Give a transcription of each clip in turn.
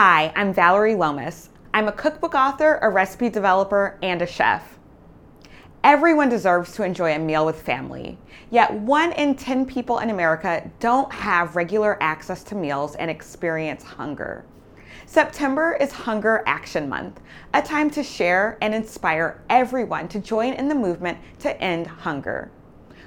Hi, I'm Vallery Lomas. I'm a cookbook author, a recipe developer, and a chef. Everyone deserves to enjoy a meal with family, yet one in 10 people in America don't have regular access to meals and experience hunger. September is Hunger Action Month, a time to share and inspire everyone to join in the movement to end hunger.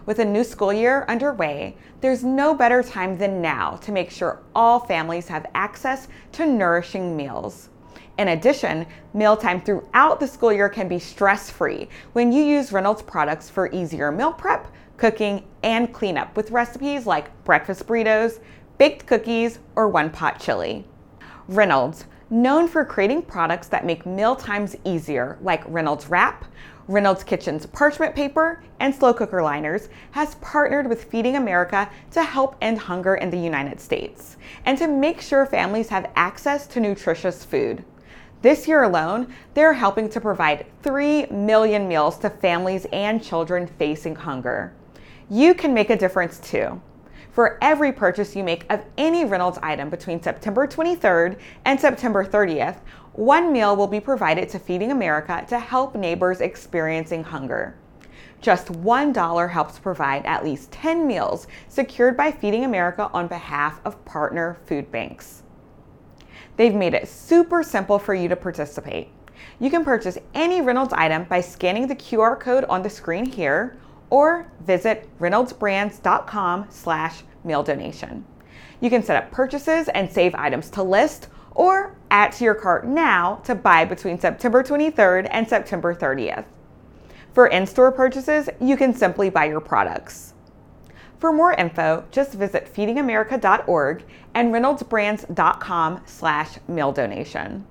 With a new school year underway, there's no better time than now to make sure all families have access to nourishing meals. In addition, mealtime throughout the school year can be stress free when you use Reynolds products for easier meal prep, cooking, and cleanup with recipes like breakfast burritos, baked cookies, or one pot chili. Reynolds, known for creating products that make meal times easier, like Reynolds Wrap, Reynolds Kitchen's parchment paper, and slow cooker liners, has partnered with Feeding America to help end hunger in the United States and to make sure families have access to nutritious food. This year alone, they're helping to provide 3 million meals to families and children facing hunger. You can make a difference too. For every purchase you make of any Reynolds item between September 23rd and September 30th, one meal will be provided to Feeding America to help neighbors experiencing hunger. Just $1 helps provide at least 10 meals secured by Feeding America on behalf of partner food banks. They've made it super simple for you to participate. You can purchase any Reynolds item by scanning the QR code on the screen here or visit reynoldsbrands.com slash meal donation. You can set up purchases and save items to list or add to your cart now to buy between September 23rd and September 30th. For in-store purchases, you can simply buy your products. For more info, just visit feedingamerica.org and reynoldsbrands.com slash meal donation.